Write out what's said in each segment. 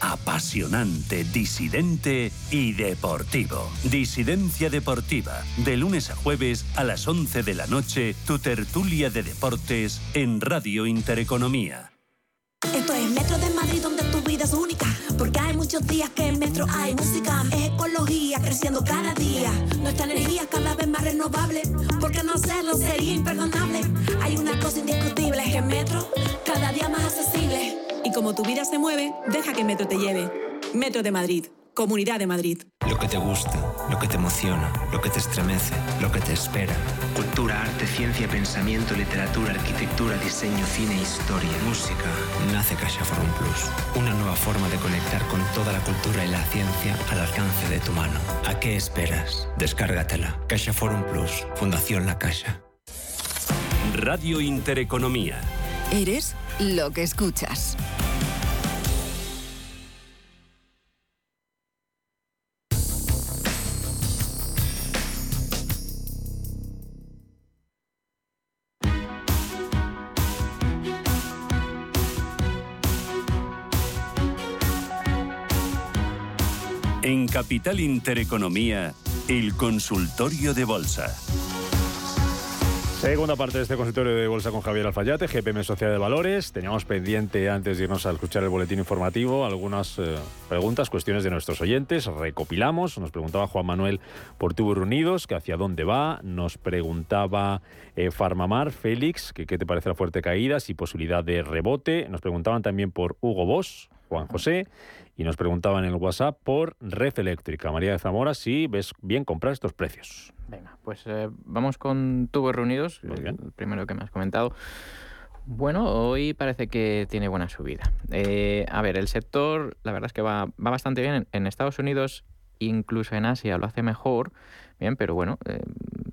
apasionante, disidente y deportivo. Disidencia Deportiva, de lunes a jueves a las 11 de la noche, tu tertulia de deportes en Radio Intereconomía. Esto es Metro de Madrid donde tu vida es única, porque hay muchos días que en Metro hay música, es ecología creciendo cada día, nuestra energía cada vez más renovable, porque no hacerlo sería imperdonable. Hay una cosa indiscutible, es que Metro cada día más accesible. Y como tu vida se mueve, deja que Metro te lleve. Metro de Madrid, Comunidad de Madrid. Lo que te gusta, lo que te emociona, lo que te estremece, lo que te espera. Cultura, arte, ciencia, pensamiento, literatura, arquitectura, diseño, cine, historia, música. Nace Caixa Forum Plus, una nueva forma de conectar con toda la cultura y la ciencia al alcance de tu mano. ¿A qué esperas? Descárgatela. Caixa Forum Plus, Fundación La Caixa. Radio Intereconomía. Eres lo que escuchas. En Capital Intereconomía, el consultorio de bolsa. Segunda parte de este consultorio de bolsa con Javier Alfayate, GPM Sociedad de Valores. Teníamos pendiente, antes de irnos a escuchar el boletín informativo, algunas eh, preguntas, cuestiones de nuestros oyentes. Recopilamos. Nos preguntaba Juan Manuel por Tubos Reunidos, que hacia dónde va. Nos preguntaba eh, Farmamar, Félix, qué te parece la fuerte caída, si posibilidad de rebote. Nos preguntaban también por Hugo Bosch, Juan José. Y nos preguntaban en el WhatsApp por Red Eléctrica. María de Zamora, si ves bien comprar estos precios. Venga, pues eh, vamos con tubos reunidos, el primero que me has comentado. Bueno, hoy parece que tiene buena subida. Eh, a ver, el sector, la verdad es que va, va bastante bien. En, Estados Unidos, incluso en Asia, lo hace mejor. Bien, pero bueno, eh,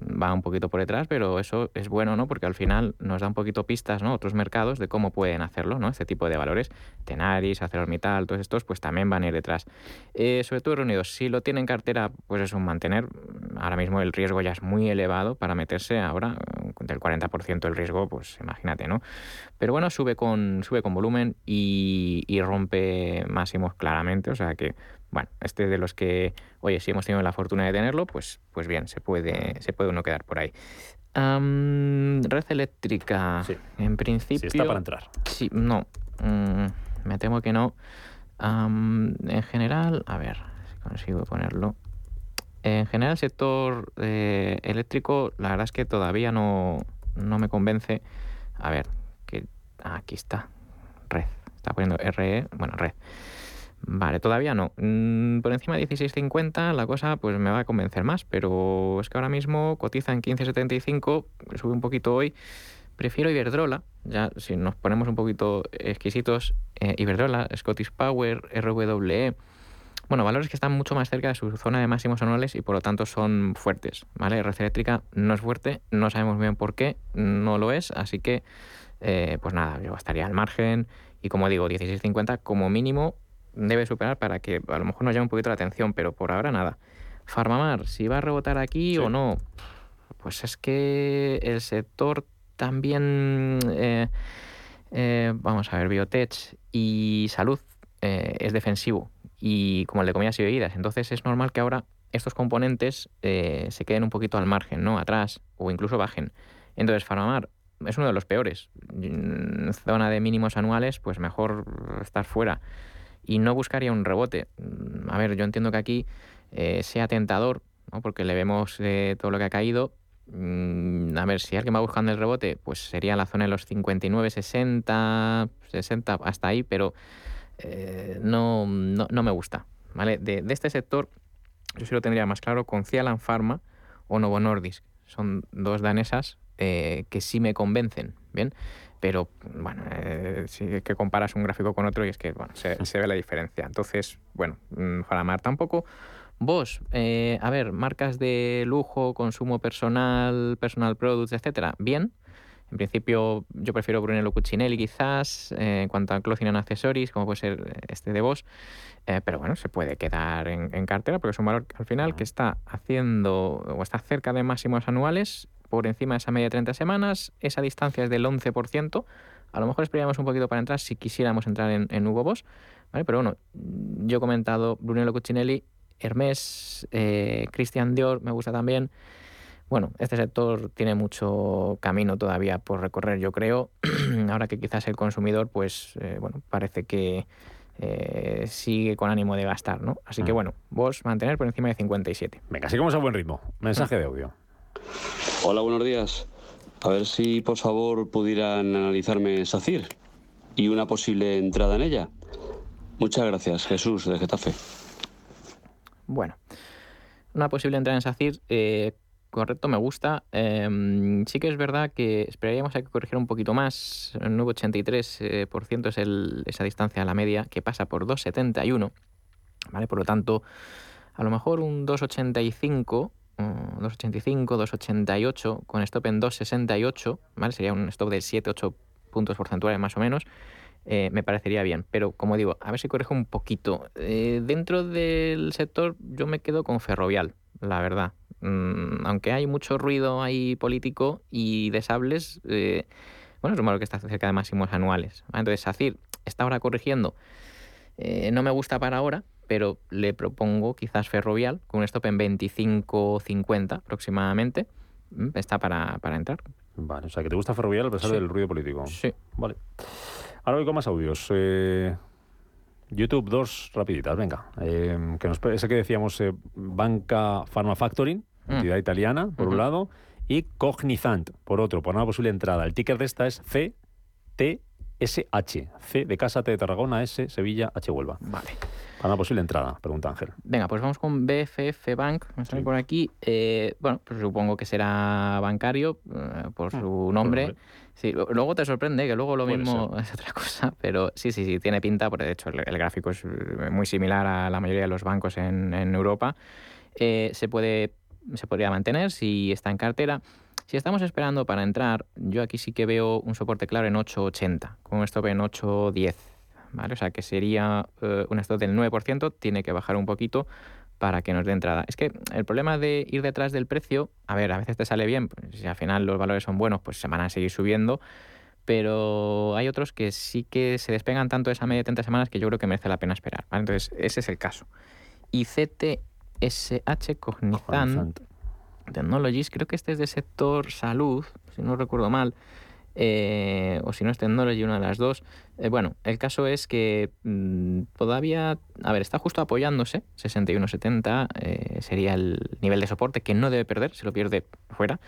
va un poquito por detrás, pero eso es bueno, ¿no? Porque al final nos da un poquito pistas, ¿no? Otros mercados de cómo pueden hacerlo, ¿no? Este tipo de valores. Tenaris, ArcelorMittal, todos estos, pues también van a ir detrás. Eh, sobre todo reunidos, si lo tienen en cartera, pues es un mantener. Ahora mismo el riesgo ya es muy elevado para meterse ahora, del 40% el riesgo, pues imagínate, ¿no? Pero bueno, sube con, sube con volumen y, y rompe máximos claramente, o sea que bueno, este de los que, oye, si hemos tenido la fortuna de tenerlo, pues, pues bien, se puede, se puede uno quedar por ahí. red eléctrica, en principio. Sí, está para entrar. Sí, no. Mm, me temo que no. en general, a ver si consigo ponerlo. En general, el sector eh, eléctrico, la verdad es que todavía no, no me convence. A ver, que aquí está. Red. Está poniendo RE, bueno, red. Vale, todavía no. Mm, por encima de 16.50 la cosa pues me va a convencer más, pero es que ahora mismo cotiza en 15.75, sube un poquito hoy. Prefiero Iberdrola, ya si nos ponemos un poquito exquisitos, eh, Iberdrola, Scottish Power, RWE, bueno, valores que están mucho más cerca de su zona de máximos anuales y por lo tanto son fuertes, ¿vale? Red eléctrica no es fuerte, no sabemos bien por qué, no lo es, así que eh, pues nada, yo estaría al margen y como digo, 16.50 como mínimo debe superar para que a lo mejor nos llame un poquito la atención, pero por ahora nada. Farmamar, si va a rebotar aquí o no, pues es que el sector también, eh, eh, vamos a ver, biotech y salud eh, es defensivo y como el de comidas y bebidas, entonces es normal que ahora estos componentes se queden un poquito al margen, ¿no? Atrás o incluso bajen. Entonces, Farmamar es uno de los peores. En zona de mínimos anuales, pues mejor estar fuera y no buscaría un rebote. Mm, a ver, yo entiendo que aquí eh, sea tentador, ¿no? porque le vemos eh, todo lo que ha caído. Mm, a ver, si alguien va buscando el rebote, pues sería la zona de los 59, 60, 60, hasta ahí, pero eh, no, no, me gusta. ¿vale? De, este sector, yo sí lo tendría más claro con Cialan Pharma o Novo Nordisk. Son dos danesas que sí me convencen. Bien, pero bueno, eh, sí que comparas un gráfico con otro y es que bueno, se, ve la diferencia. Entonces, bueno, mm, tampoco. Vos, eh, a ver, marcas de lujo, consumo personal, personal products, etcétera, bien. En principio, yo prefiero Brunello Cucinelli quizás, eh, en cuanto a clothing and accessories, como puede ser este de Bosch. pero bueno, se puede quedar en, en, cartera porque es un valor al final que está haciendo o está cerca de máximos anuales por encima de esa media de 30 semanas. Esa distancia es del 11%, A lo mejor esperaríamos un poquito para entrar si quisiéramos entrar en, en Hugo Boss, ¿vale? Pero bueno, yo he comentado Brunello Cucinelli, Hermès, eh, Christian Dior, me gusta también. Bueno, este sector tiene mucho camino todavía por recorrer, yo creo. Ahora que quizás el consumidor, pues, eh, bueno, parece que eh, sigue con ánimo de gastar, ¿no? Así que Mm. bueno, vos mantener por encima de 57. Venga, sigamos a buen ritmo. Mensaje de audio. Hola, buenos días. A ver si por favor pudieran analizarme SACIR y una posible entrada en ella. Muchas gracias, Jesús de Getafe. Bueno, una posible entrada en SACIR, eh, correcto, me gusta. Em, sí que es verdad que esperaríamos a que corrigiera un poquito más. El 9,83% eh, es el- esa distancia a la media que pasa por 2,71. ¿Vale? Por lo tanto, a lo mejor un 2,85. Mm, 2,85, 2,88 con stop en 2,68, ¿vale? Sería un stop de 7-8 puntos porcentuales más o menos. eh, me parecería bien. Pero como digo, a ver si corrige un poquito. Eh, dentro del sector yo me quedo con Ferrovial, la verdad. Mm, aunque hay mucho ruido ahí político y de sables, eh, bueno, es un valor que está cerca de máximos anuales. Entonces, SACIR está ahora corrigiendo. No me gusta para ahora, pero le propongo quizás Ferrovial con un stop en 25.50 aproximadamente. Mm, Está para, para entrar. Vale, o sea, que te gusta Ferrovial a pesar Sí. del ruido político. Sí. Vale. Ahora voy con más audios. Eh, YouTube, dos rapiditas, venga. Eh, que nos, ese que decíamos, eh, Banca Pharma Factoring, Mm. entidad italiana, por un lado, y Cognizant, por otro, por una posible entrada. El ticker de esta es CTSH. C de Casa, T de Tarragona, S, Sevilla, H Huelva. Vale. Para una posible entrada, pregunta Ángel. Venga, pues vamos con BFF Bank, me sale Sí. por aquí. Eh, bueno, pues supongo que será bancario eh, por su nombre. nombre. Sí, luego te sorprende que luego lo Puede mismo es otra cosa, pero sí, sí, sí, tiene pinta, porque de hecho el, el gráfico es eh, muy similar a la mayoría de los bancos en, en Europa. Eh, se, puede, se podría mantener si está en cartera. Si estamos esperando para entrar, yo aquí sí que veo un soporte claro en 8.80, con un stop en 8.10. ¿vale? O sea que sería eh, un stop del 9%, tiene que bajar un poquito para que nos dé entrada. Es que el problema de ir detrás del precio, a ver, a veces te sale bien, pues, si al final los valores son buenos, pues se van a seguir subiendo, pero hay otros que sí que se despegan tanto de esa media de 30 semanas que yo creo que merece la pena esperar. ¿vale? Entonces, ese es el caso. Y CTSH Cognizant Cognizant. Technologies, creo que este es de sector salud, si no recuerdo mal, eh, o si no es Technology, una de las dos. Eh, bueno, el caso es que mm, todavía, a ver, está justo apoyándose, 61.70 eh, sería el nivel de soporte que no debe perder, si lo pierde fuera.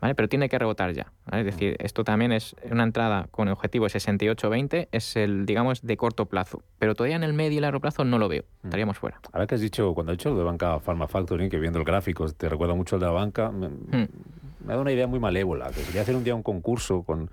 ¿Vale? Pero tiene que rebotar ya. ¿vale? Es decir, esto también es una entrada con el objetivo de 68.20, es el, digamos, de corto plazo. Pero todavía en el medio y largo plazo no lo veo. Estaríamos fuera. Ahora que has dicho, cuando has dicho lo de Banca Pharma Factoring, que viendo el gráfico te recuerda mucho al de la banca, me, Hmm. me da una idea muy malévola, que sería hacer un día un concurso con,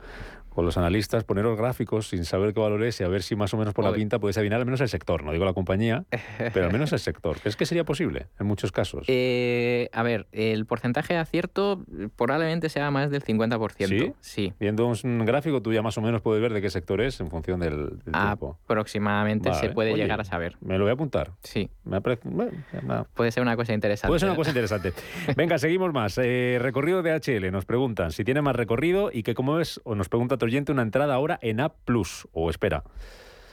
con los analistas, poneros gráficos sin saber qué valor es y a ver si más o menos por la pinta puedes adivinar al menos el sector, no digo la compañía, pero al menos el sector. ¿Crees que sería posible en muchos casos? Eh, a ver, el porcentaje de acierto probablemente sea más del 50%. ¿Sí? Sí. Viendo un gráfico, tú ya más o menos puedes ver de qué sector es en función del, del Ah, tiempo. Aproximadamente se puede Oye, llegar a saber. Me lo voy a apuntar. Sí, Me bueno, puede ser una cosa interesante. Puede ser una cosa interesante. Venga, seguimos más. Eh, recorrido de HL. Nos preguntan si tiene más recorrido y que cómo es, o nos pregunta oyente, una entrada ahora en A+, o espera,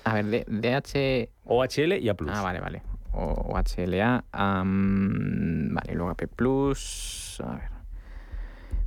A ver, de- DH... OHL y A+. Ah, vale, vale. O, HLA. am, vale, luego AP Plus. A ver.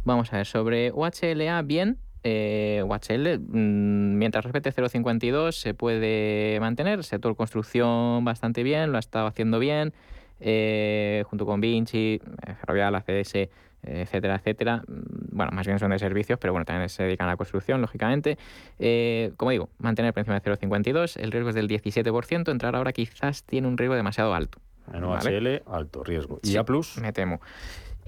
Vamos a ver, sobre UHLA, bien. Eh, UHL, mm, mientras respete 0,52, se puede mantener. Sector construcción bastante bien, lo ha estado haciendo bien. eh, junto con Vinci, eh, Ferrovial, ACS, etcétera, etcétera. Mm, Bueno, más bien son de servicios, pero bueno, también se dedican a la construcción, lógicamente. Eh, como digo, mantener por encima de 0,52, el riesgo es del 17%, entrar ahora quizás tiene un riesgo demasiado alto. En ¿vale? OHL, alto riesgo. ¿Y Sí, A+, Me temo.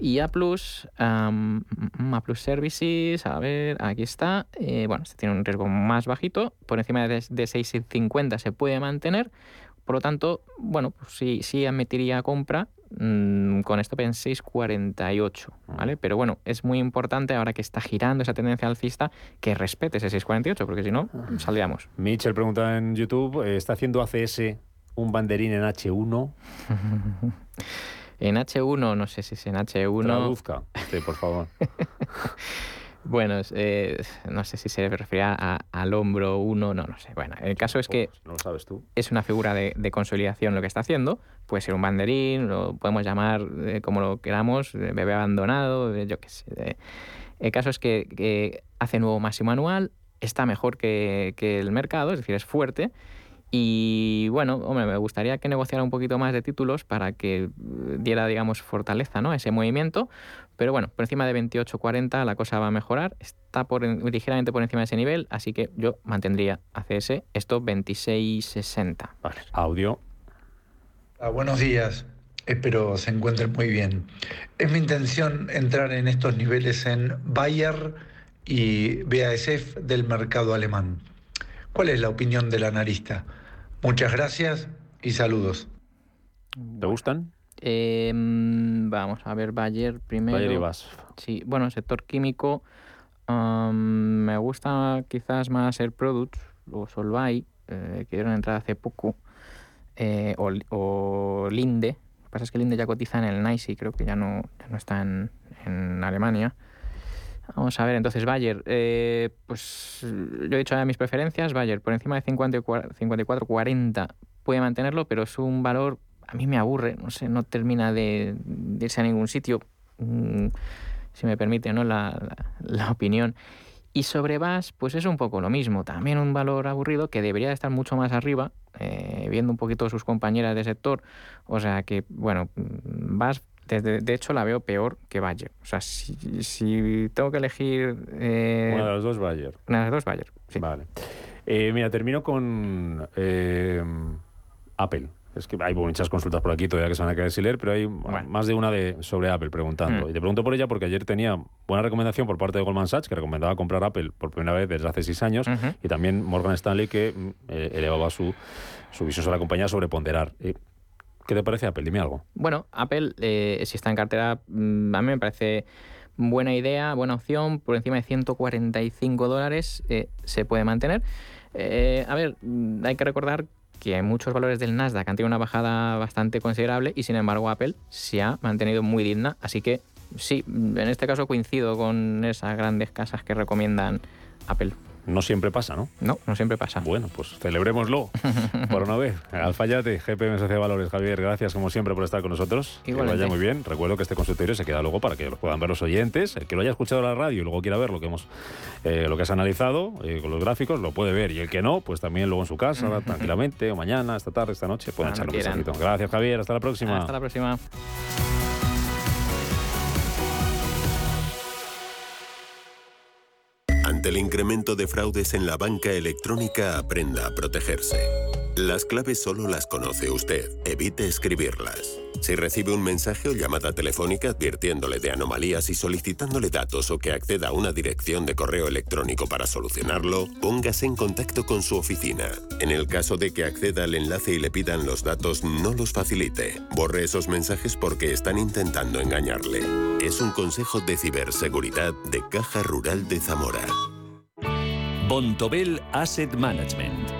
Y A mm, A Plus Services, a ver, aquí está. Eh, bueno, este tiene un riesgo más bajito, por encima de, de 6,50 se puede mantener. Por lo tanto, bueno, pues sí, sí admitiría compra mm, con stop en 6,48, ¿vale? Pero bueno, es muy importante ahora que está girando esa tendencia alcista que respete ese 6,48, porque si no, saldríamos. Mitchell pregunta en YouTube, eh, ¿está haciendo ACS un banderín en H1? En H1, no sé si es en H1. Traduzca, usted, por favor. Bueno, eh, no sé si se refería al hombro uno, no, no sé. Bueno, el caso es que... no lo sabes tú. Es una figura de, consolidación lo que está haciendo. Puede ser un banderín, lo podemos llamar eh, como lo queramos, bebé abandonado, yo qué sé. El caso es que, hace nuevo máximo anual, está mejor que, que el mercado, es decir, es fuerte y bueno, hombre, me gustaría que negociara un poquito más de títulos para que eh, diera, digamos, fortaleza ¿no? ese movimiento. Pero bueno, por encima de 28.40 la cosa va a mejorar. Está por, ligeramente por encima de ese nivel, así que yo mantendría ACS esto 26.60. Vale, audio. Ah, buenos días. Espero se encuentren muy bien. Es mi intención entrar en estos niveles en Bayer y BASF del mercado alemán. ¿Cuál es la opinión del analista? Muchas gracias y saludos. ¿Te gustan? Em, vamos a ver Bayer primero. Bayer y Bas. Sí, bueno, sector químico. me gusta quizás más el Products o Solvay, eh, que dieron entrada hace poco. Eh, o, Linde. Lo que pasa es que Linde ya cotiza en el NICE y creo que ya no, no está en, en Alemania. Vamos a ver, entonces Bayer, eh, pues yo he dicho ya mis preferencias, Bayer por encima de 54-40 puede mantenerlo, pero es un valor, a mí me aburre, no sé, no termina de, irse a ningún sitio, mm, si me permite ¿no? la, opinión. Y sobre VAS, pues es un poco lo mismo, también un valor aburrido que debería estar mucho más arriba, eh, viendo un poquito sus compañeras de sector, o sea que, bueno, VAS de, hecho, la veo peor que Bayer. O sea, si, tengo que elegir... Eh, una de las dos Bayer. Una de las dos Bayer, sí. Vale. Eh, mira, termino con eh, Apple. Es que hay muchas consultas por aquí todavía que se van a quedar sin leer, pero hay más de una de, sobre Apple preguntando. Mm. Y te pregunto por ella porque ayer tenía buena recomendación por parte de Goldman Sachs, que recomendaba comprar Apple por primera vez desde hace seis años, y también Morgan Stanley, que elevaba su, su visión sobre la compañía sobre ponderar. ¿Qué te parece Apple? Dime algo. Bueno, Apple, eh, si está en cartera, mm, a mí me parece buena idea, buena opción. Por encima de 145 dólares eh, se puede mantener. Eh, a ver, mm, hay que recordar que hay muchos valores del Nasdaq han tenido una bajada bastante considerable y sin embargo Apple se ha mantenido muy digna. Así que sí, en este caso coincido con esas grandes casas que recomiendan Apple. No siempre pasa, ¿no? No, no siempre pasa. Bueno, pues celebrémoslo por una vez. Alfayate, GPM Sociedad de Valores. Javier, gracias como siempre por estar con nosotros. Que vaya muy bien. Recuerdo que este consultorio se queda luego para que lo puedan ver los oyentes. El que lo haya escuchado en la radio y luego quiera ver lo que hemos eh, lo que has analizado eh, con los gráficos, lo puede ver. Y el que no, pues también luego en su casa, tranquilamente, o mañana, esta tarde, esta noche, pueden echarle un mensajito. Gracias, Javier. Hasta la próxima. Hasta la próxima. Ante el incremento de fraudes en la banca electrónica, aprenda a protegerse. Las claves solo las conoce usted. Evite escribirlas. Si recibe un mensaje o llamada telefónica advirtiéndole de anomalías y solicitándole datos o que acceda a una dirección de correo electrónico para solucionarlo, póngase en contacto con su oficina. En el caso de que acceda al enlace y le pidan los datos, no los facilite. Borre esos mensajes porque están intentando engañarle. Es un consejo de ciberseguridad de Caja Rural de Zamora. Bontobel Asset Management.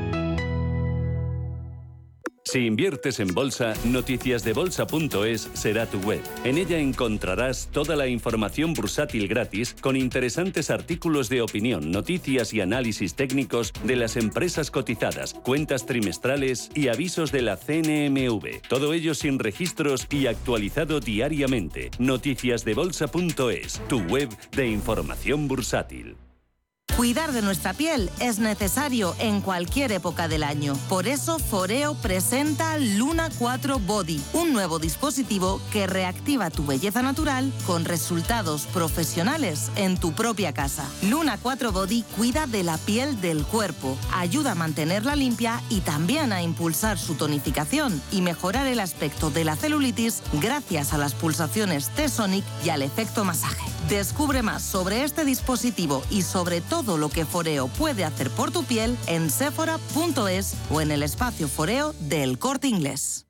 Si inviertes en bolsa, noticiasdebolsa.es será tu web. En ella encontrarás toda la información bursátil gratis con interesantes artículos de opinión, noticias y análisis técnicos de las empresas cotizadas, cuentas trimestrales y avisos de la CNMV. Todo ello sin registros y actualizado diariamente. Noticiasdebolsa.es, tu web de información bursátil. Cuidar de nuestra piel es necesario en cualquier época del año. Por eso Foreo presenta Luna 4 Body, un nuevo dispositivo que reactiva tu belleza natural con resultados profesionales en tu propia casa. Luna 4 Body cuida de la piel del cuerpo, ayuda a mantenerla limpia y también a impulsar su tonificación y mejorar el aspecto de la celulitis gracias a las pulsaciones T-Sonic y al efecto masaje. Descubre más sobre este dispositivo y sobre todo lo que Foreo puede hacer por tu piel en sephora.es o en el espacio Foreo del Corte Inglés.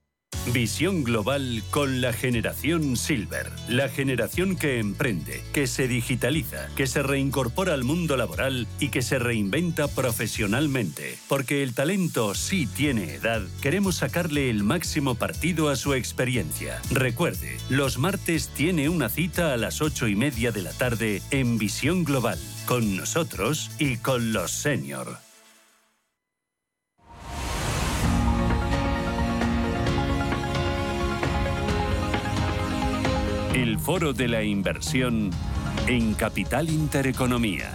Visión global con la generación Silver, la generación que emprende, que se digitaliza, que se reincorpora al mundo laboral y que se reinventa profesionalmente. Porque el talento sí tiene edad, queremos sacarle el máximo partido a su experiencia. Recuerde, los martes tiene una cita a las ocho y media de la tarde en Visión Global, con nosotros y con los senior. El foro de la inversión en Capital Intereconomía.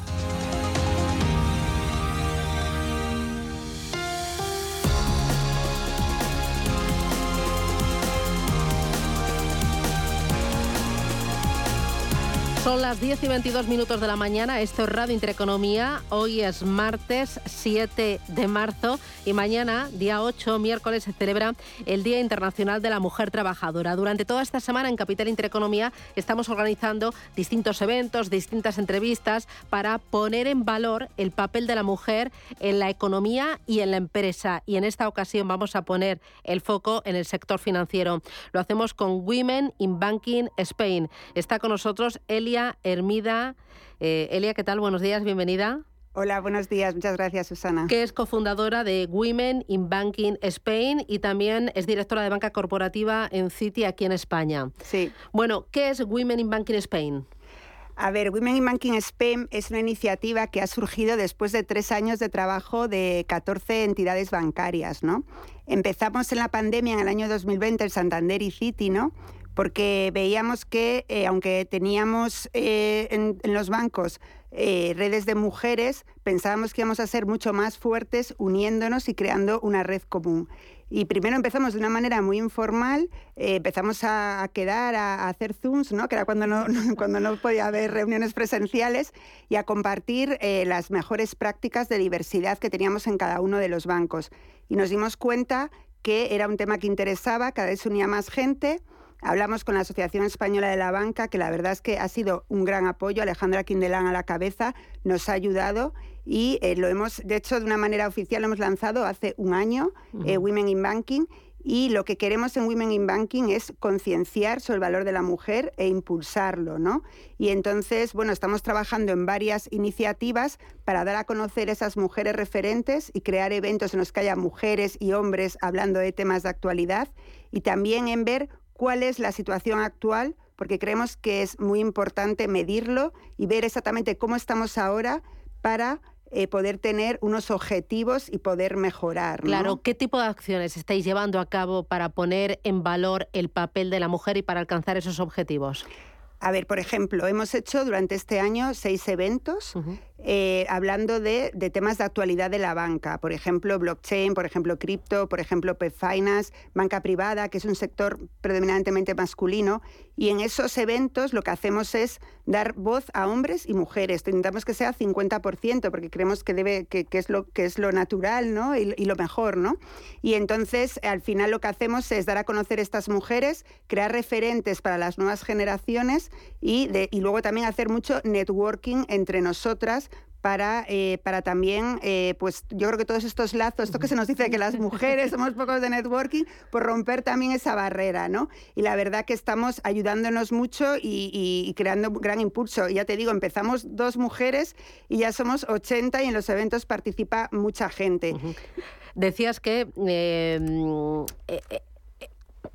Son las 10 y 22 minutos de la mañana, esto es Radio Intereconomía, hoy es martes 7 de marzo y mañana, día 8, miércoles, se celebra el Día Internacional de la Mujer Trabajadora. Durante toda esta semana en Capital Intereconomía estamos organizando distintos eventos, distintas entrevistas para poner en valor el papel de la mujer en la economía y en la empresa. Y en esta ocasión vamos a poner el foco en el sector financiero. Lo hacemos con Women in Banking Spain. Está con nosotros Elia Hermida. Eh, Elia, ¿qué tal? Buenos días, bienvenida. Hola, buenos días. Muchas gracias, Susana. Que es cofundadora de Women in Banking Spain y también es directora de banca corporativa en Citi aquí en España. Sí. Bueno, ¿qué es Women in Banking Spain? A ver, Women in Banking Spain es una iniciativa que ha surgido después de tres años de trabajo de 14 entidades bancarias, ¿no? Empezamos en la pandemia en el año 2020 el Santander y Citi, ¿no? Porque veíamos que eh, aunque teníamos eh, en, los bancos eh, redes de mujeres, pensábamos que íbamos a ser mucho más fuertes uniéndonos y creando una red común. Y primero empezamos de una manera muy informal, empezamos a, quedar, a, hacer Zooms, ¿no? que era cuando no, cuando no podía haber reuniones presenciales, y a compartir las mejores prácticas de diversidad que teníamos en cada uno de los bancos. Y nos dimos cuenta que era un tema que interesaba, cada vez unía más gente, Hablamos con la Asociación Española de la Banca, que la verdad es que ha sido un gran apoyo. Alejandra Quindelán a la cabeza nos ha ayudado y eh, lo hemos, de hecho, de una manera oficial lo hemos lanzado hace un año, eh, Women in Banking. Y lo que queremos en Women in Banking es concienciar sobre el valor de la mujer e impulsarlo, ¿no? Y entonces, bueno, estamos trabajando en varias iniciativas para dar a conocer esas mujeres referentes y crear eventos en los que haya mujeres y hombres hablando de temas de actualidad y también en ver cuál es la situación actual, porque creemos que es muy importante medirlo y ver exactamente cómo estamos ahora para eh, poder tener unos objetivos y poder mejorar. Claro, ¿qué tipo de acciones estáis llevando a cabo para poner en valor el papel de la mujer y para alcanzar esos objetivos? A ver, por ejemplo, hemos hecho durante este año seis eventos eh, hablando de, temas de actualidad de la banca, por ejemplo, blockchain, por ejemplo, cripto, por ejemplo, pep finance, banca privada, que es un sector predominantemente masculino. Y en esos eventos lo que hacemos es dar voz a hombres y mujeres. Intentamos que sea 50%, porque creemos que, debe, que, es, lo, que es lo natural ¿no? y, y, lo mejor. ¿no? Y entonces, al final lo que hacemos es dar a conocer estas mujeres, crear referentes para las nuevas generaciones y, de, y luego también hacer mucho networking entre nosotras para, eh, para también, eh, pues yo creo que todos estos lazos, esto que se nos dice que las mujeres somos pocos de networking, por romper también esa barrera, ¿no? Y la verdad que estamos ayudándonos mucho y, creando un gran impulso. Ya te digo, empezamos dos mujeres y ya somos 80 y en los eventos participa mucha gente. Decías que eh,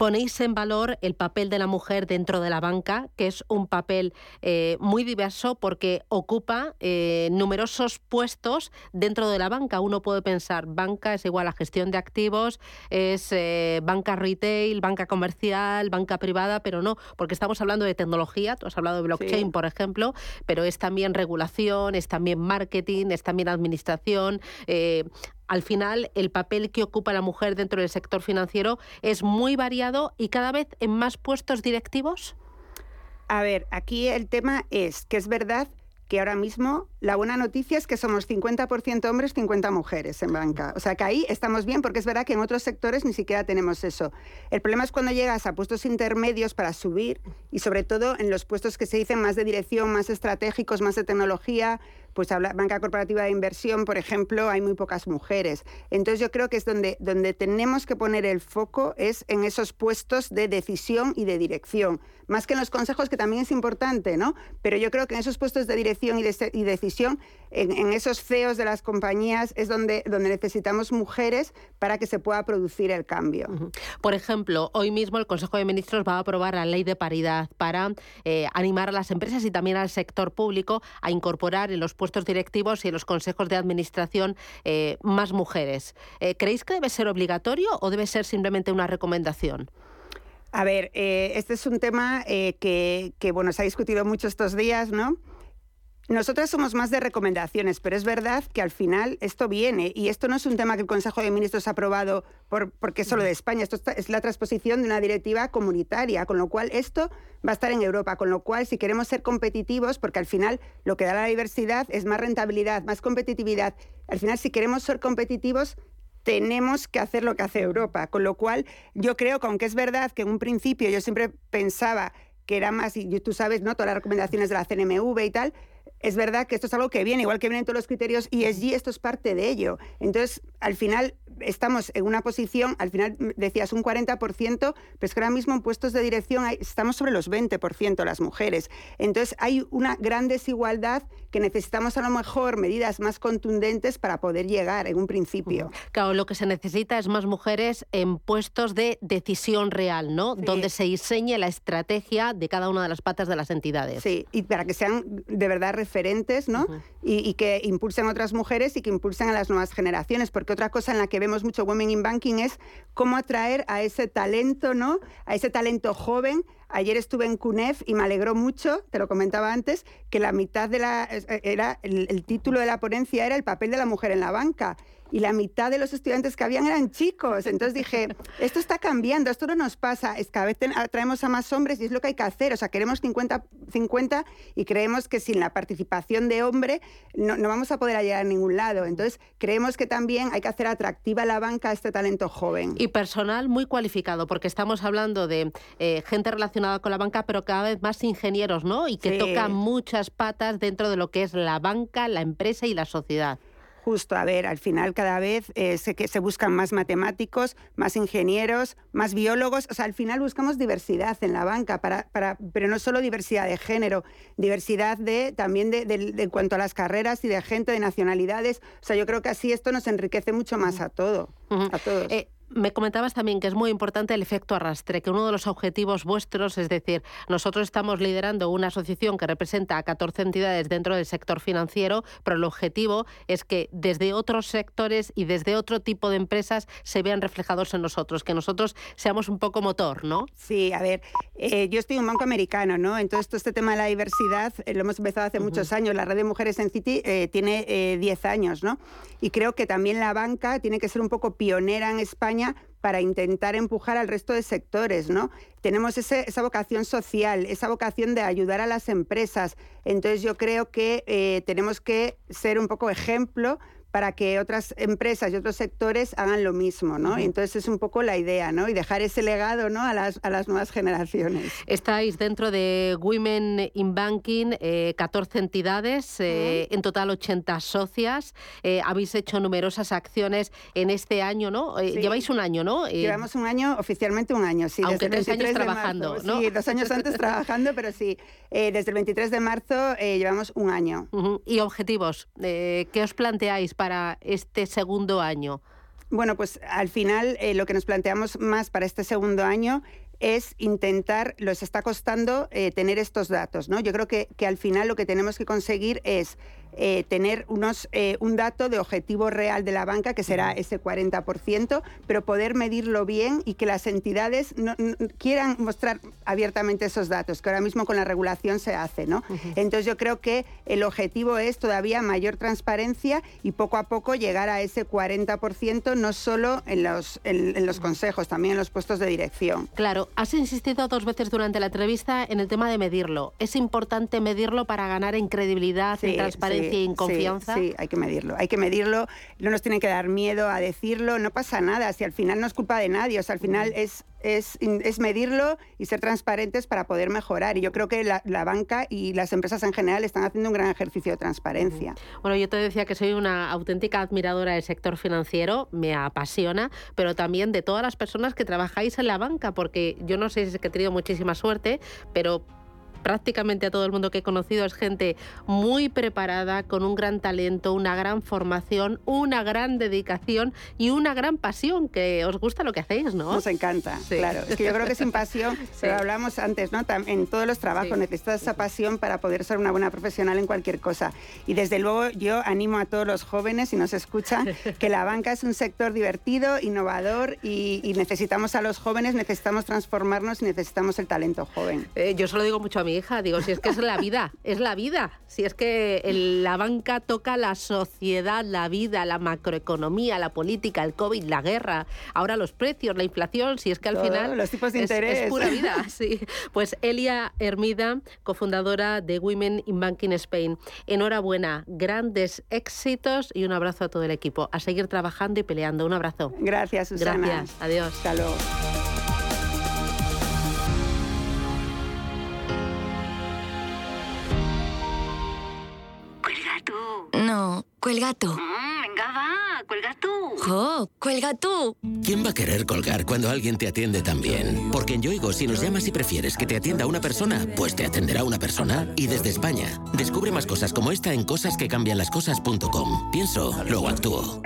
ponéis en valor el papel de la mujer dentro de la banca, que es un papel eh, muy diverso porque ocupa eh, numerosos puestos dentro de la banca. Uno puede pensar, banca es igual a gestión de activos, es eh, banca retail, banca comercial, banca privada, pero no, porque estamos hablando de tecnología, tú has hablado de blockchain, por ejemplo, pero es también regulación, es también marketing, es también administración al final el papel que ocupa la mujer dentro del sector financiero es muy variado y cada vez en más puestos directivos? A ver, aquí el tema es que es verdad que ahora mismo la buena noticia es que somos 50% hombres, 50 mujeres en banca. O sea que ahí estamos bien porque es verdad que en otros sectores ni siquiera tenemos eso. El problema es cuando llegas a puestos intermedios para subir y sobre todo en los puestos que se dicen más de dirección, más estratégicos, más de tecnología, pues habla, banca corporativa de inversión, por ejemplo, hay muy pocas mujeres. Entonces yo creo que es donde, donde tenemos que poner el foco es en esos puestos de decisión y de dirección, más que en los consejos, que también es importante, ¿no? Pero yo creo que en esos puestos de dirección y, de, y decisión, en, esos CEOs de las compañías, es donde, donde necesitamos mujeres para que se pueda producir el cambio. Por ejemplo, hoy mismo el Consejo de Ministros va a aprobar la ley de paridad para eh, animar a las empresas y también al sector público a incorporar en los puestos directivos y en los consejos de administración eh, más mujeres. Eh, ¿Creéis que debe ser obligatorio o debe ser simplemente una recomendación? A ver, eh, este es un tema que, que, bueno, se ha discutido mucho estos días, ¿no? Nosotras somos más de recomendaciones, pero es verdad que al final esto viene y esto no es un tema que el Consejo de Ministros ha aprobado por, porque es solo de España, esto es la transposición de una directiva comunitaria, con lo cual esto va a estar en Europa, con lo cual si queremos ser competitivos, porque al final lo que da la diversidad es más rentabilidad, más competitividad, al final si queremos ser competitivos tenemos que hacer lo que hace Europa, con lo cual yo creo que aunque es verdad que en un principio yo siempre pensaba que era más, y tú sabes, ¿no? Todas las recomendaciones de la CNMV y tal, es verdad que esto es algo que viene, igual que vienen todos los criterios ESG, esto es parte de ello. Entonces, al final, estamos en una posición, al final decías un 40%, pero es que ahora mismo en puestos de dirección estamos sobre los 20% las mujeres. Entonces hay una gran desigualdad que necesitamos a lo mejor medidas más contundentes para poder llegar en un principio. Claro, lo que se necesita es más mujeres en puestos de decisión real, ¿no? Donde se diseñe la estrategia de cada una de las patas de las entidades. Sí, y para que sean de verdad referentes, ¿no? y, que impulsen a otras mujeres y que impulsen a las nuevas generaciones, porque otra cosa en la que vemos mucho Women in Banking es cómo atraer a ese talento, ¿no? A ese talento joven. Ayer estuve en CUNEF y me alegró mucho, te lo comentaba antes, que la mitad de la era el título de la ponencia era el papel de la mujer en la banca y la mitad de los estudiantes que habían eran chicos. Entonces dije, esto está cambiando, esto no nos pasa, es que cada vez traemos a más hombres y es lo que hay que hacer. O sea, queremos 50-50 y creemos que sin la participación de hombre no, vamos a poder llegar a ningún lado. Entonces creemos que también hay que hacer atractiva la banca a este talento joven. Y personal muy cualificado, porque estamos hablando de eh, gente relacionada con la banca, pero cada vez más ingenieros, ¿no? Y que tocan muchas patas dentro de lo que es la banca, la empresa y la sociedad. Justo, a ver, al final cada vez eh, se, que se buscan más matemáticos, más ingenieros, más biólogos, o sea, al final buscamos diversidad en la banca, para, para, pero no solo diversidad de género, diversidad de, también de, de, cuanto a las carreras y de gente, de nacionalidades, o sea, yo creo que así esto nos enriquece mucho más a todo, a todos. Eh, me comentabas también que es muy importante el efecto arrastre, que uno de los objetivos vuestros, es decir, nosotros estamos liderando una asociación que representa a 14 entidades dentro del sector financiero, pero el objetivo es que desde otros sectores y desde otro tipo de empresas se vean reflejados en nosotros, que nosotros seamos un poco motor, ¿no? Sí, a ver, eh, yo estoy en un banco americano, ¿no? Entonces, todo este tema de la diversidad eh, lo hemos empezado hace muchos años. La red de mujeres en City eh, tiene 10 años, ¿no? Y creo que también la banca tiene que ser un poco pionera en España para intentar empujar al resto de sectores, ¿no? Tenemos esa vocación social, esa vocación de ayudar a las empresas. Entonces yo creo que eh, tenemos que ser un poco ejemplo para que otras empresas y otros sectores hagan lo mismo, ¿no? Y entonces es un poco la idea, ¿no? Y dejar ese legado, ¿no? A las, a las nuevas generaciones. Estáis dentro de Women in Banking, 14 eh, entidades, eh, en total 80 socias. Eh, habéis hecho numerosas acciones en este año, ¿no? Lleváis un año, ¿no? Llevamos un año, oficialmente un año, sí. Aunque desde años trabajando, ¿no? Sí, dos años antes trabajando, pero sí. desde el 23 de marzo llevamos un año. ¿Y objetivos? ¿Qué os planteáis para este segundo año? Bueno, pues al final eh, lo que nos planteamos más para este segundo año es intentar, los está costando eh, tener estos datos, ¿no? Yo creo que, que, al final lo que tenemos que conseguir es eh, tener unos, eh, un dato de objetivo real de la banca, que será ese 40%, pero poder medirlo bien y que las entidades no, quieran mostrar abiertamente esos datos, que ahora mismo con la regulación se hace. ¿no? Entonces yo creo que el objetivo es todavía mayor transparencia y poco a poco llegar a ese 40%, no solo en los, en los consejos, también en los puestos de dirección. Claro, has insistido dos veces durante la entrevista en el tema de medirlo. Es importante medirlo para ganar en credibilidad, en transparencia y en confianza. Sí, hay que medirlo. Hay que medirlo. No nos tiene que dar miedo a decirlo. No pasa nada. Si al final no es culpa de nadie. O sea, al final es es, es, medirlo y ser transparentes para poder mejorar. Y yo creo que la, banca y las empresas en general están haciendo un gran ejercicio de transparencia. Bueno, yo te decía que soy una auténtica admiradora del sector financiero, me apasiona, pero también de todas las personas que trabajáis en la banca, porque yo no sé si es que he tenido muchísima suerte, pero prácticamente a todo el mundo que he conocido es gente muy preparada, con un gran talento, una gran formación, una gran dedicación y una gran pasión, que os gusta lo que hacéis, ¿no? Nos encanta, claro. Es que yo creo que sin pasión, pero hablamos antes, ¿no? En todos los trabajos necesitas esa pasión para poder ser una buena profesional en cualquier cosa. Y desde luego yo animo a todos los jóvenes, si nos escuchan, que la banca es un sector divertido, innovador y, necesitamos a los jóvenes, necesitamos transformarnos y necesitamos el talento joven. Eh, yo solo digo mucho a hija. Digo, si es que es la vida, es la vida. Si es que la banca toca la sociedad, la vida, la macroeconomía, la política, el COVID, la guerra, ahora los precios, la inflación, si es que al final... Los tipos de interés. Es pura vida, sí. Pues Elia Hermida, cofundadora de Women in Banking Spain. Enhorabuena, grandes éxitos y un abrazo a todo el equipo. A seguir trabajando y peleando. Un abrazo. Gracias, Susana. Gracias. Adiós. Hasta luego. Cuelga tú. Mm, venga, va, cuelga tú. ¡Jo, cuelga tú! ¿Quién va a querer colgar cuando alguien te atiende tan bien? Porque en Yoigo, si nos llamas y prefieres que te atienda una persona, pues te atenderá una persona. Y desde España, descubre más cosas como esta en cosasquecambianlascosas.com. Pienso, luego actúo.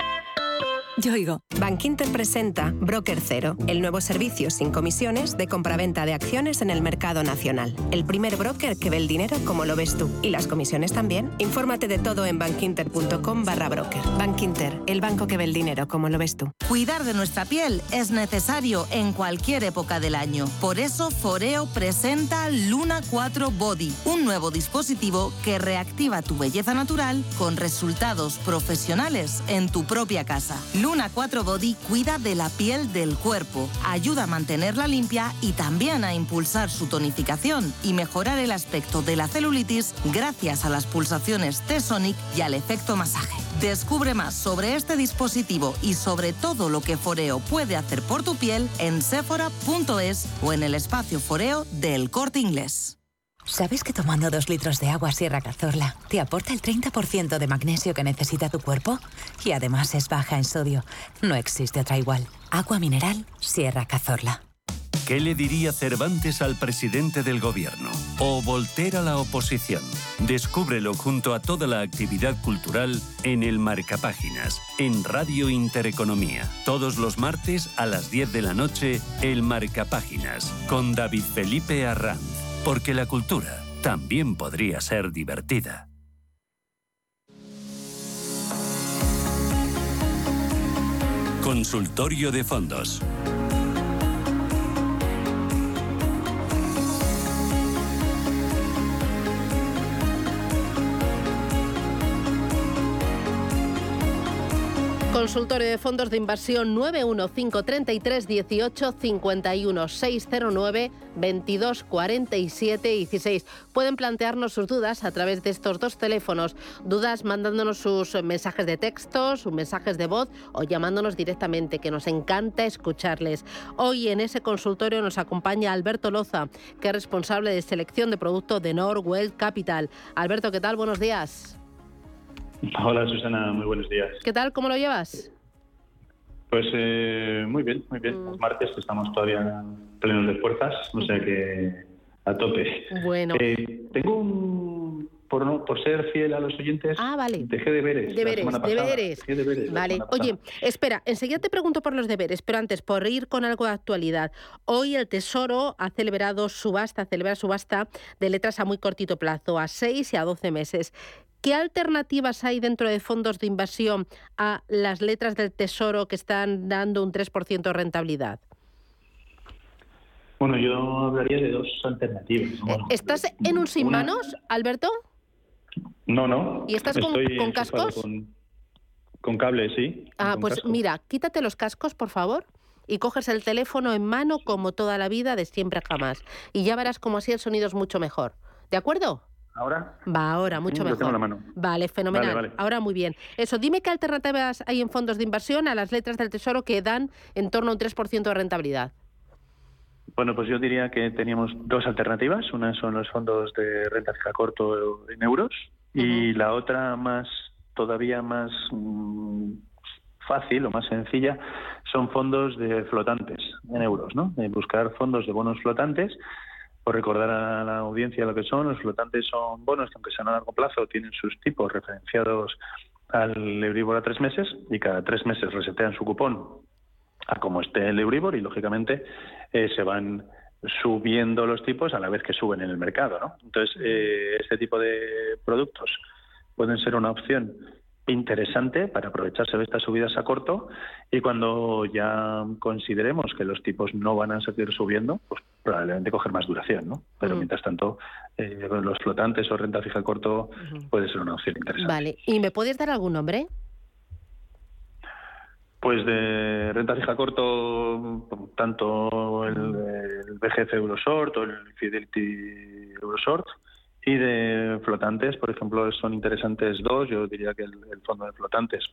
Yo oigo. Bankinter presenta Broker Cero, el nuevo servicio sin comisiones de compraventa de acciones en el mercado nacional. El primer broker que ve el dinero como lo ves tú. Y las comisiones también. Infórmate de todo en bankinter.com barra broker. Bankinter, el banco que ve el dinero como lo ves tú. Cuidar de nuestra piel es necesario en cualquier época del año. Por eso Foreo presenta Luna 4 Body, un nuevo dispositivo que reactiva tu belleza natural con resultados profesionales en tu propia casa. Luna 4 Body cuida de la piel del cuerpo, ayuda a mantenerla limpia y también a impulsar su tonificación y mejorar el aspecto de la celulitis gracias a las pulsaciones T-Sonic y al efecto masaje. Descubre más sobre este dispositivo y sobre todo lo que Foreo puede hacer por tu piel en sephora.es o en el espacio Foreo del Corte Inglés. ¿Sabes que tomando dos litros de agua Sierra Cazorla te aporta el 30% de magnesio que necesita tu cuerpo? Y además es baja en sodio. No existe otra igual. Agua mineral Sierra Cazorla. ¿Qué le diría Cervantes al presidente del gobierno? ¿O Voltaire a la oposición? Descúbrelo junto a toda la actividad cultural en el Marcapáginas, en Radio Intereconomía. Todos los martes a las 10 de la noche, el Marcapáginas, con David Felipe Arranz porque la cultura también podría ser divertida. Consultorio de fondos. Consultorio de fondos de inversión 91533 18 51 609 22 47 16. Pueden plantearnos sus dudas a través de estos dos teléfonos. Dudas mandándonos sus mensajes de texto, sus mensajes de voz o llamándonos directamente, que nos encanta escucharles. Hoy en ese consultorio nos acompaña Alberto Loza, que es responsable de selección de producto de Norwell Capital. Alberto, ¿qué tal? Buenos días. Hola Susana, muy buenos días. ¿Qué tal? ¿Cómo lo llevas? Pues eh, muy bien, muy bien. Los mm. martes estamos todavía plenos de fuerzas, o sea que a tope. Bueno. Eh, tengo un, por, no, por ser fiel a los oyentes, ah, vale. dejé deberes. Deberes, deberes. deberes. Vale. Oye, espera, enseguida te pregunto por los deberes, pero antes, por ir con algo de actualidad. Hoy el Tesoro ha celebrado subasta, celebra subasta de letras a muy cortito plazo, a 6 y a 12 meses. ¿Qué alternativas hay dentro de fondos de inversión a las letras del Tesoro que están dando un 3% de rentabilidad? Bueno, yo hablaría de dos alternativas. Eh, ¿Estás en un sin Una- manos, Alberto? No, no. ¿Y estás con- cascos? Con, con cable, sí. Ah, con pues casco. mira, quítate los cascos, por favor, y coges el teléfono en mano como toda la vida, de siempre a jamás. Y ya verás como así el sonido es mucho mejor. ¿De acuerdo? ¿Ahora? Va, ahora, mucho Sí, lo mejor. tengo en la mano. Vale, fenomenal. Vale, vale. Ahora muy bien. Eso, dime qué alternativas hay en fondos de inversión a las letras del Tesoro que dan en torno a un 3% de rentabilidad. Bueno, pues yo diría que teníamos dos alternativas. Una son los fondos de renta fija corto en euros y la otra más todavía más mm, fácil o más sencilla son fondos de flotantes en euros, ¿no? De buscar fondos de bonos flotantes. Por recordar a la audiencia lo que son, los flotantes son bonos que aunque sean a largo plazo tienen sus tipos referenciados al Euribor a tres meses y cada tres meses resetean su cupón a como esté el Euribor y lógicamente eh, se van subiendo los tipos a la vez que suben en el mercado, ¿no? Entonces eh, este tipo de productos pueden ser una opción interesante para aprovecharse de estas subidas a corto y cuando ya consideremos que los tipos no van a seguir subiendo, pues probablemente coger más duración, ¿no? Pero mientras tanto, eh, los flotantes o renta fija corto puede ser una opción interesante. Vale, ¿y me puedes dar algún nombre? Pues de renta fija corto, tanto el, el BGF Eurosort o el Fidelity Eurosort. Y de flotantes, por ejemplo, son interesantes dos. Yo diría que el, el fondo de flotantes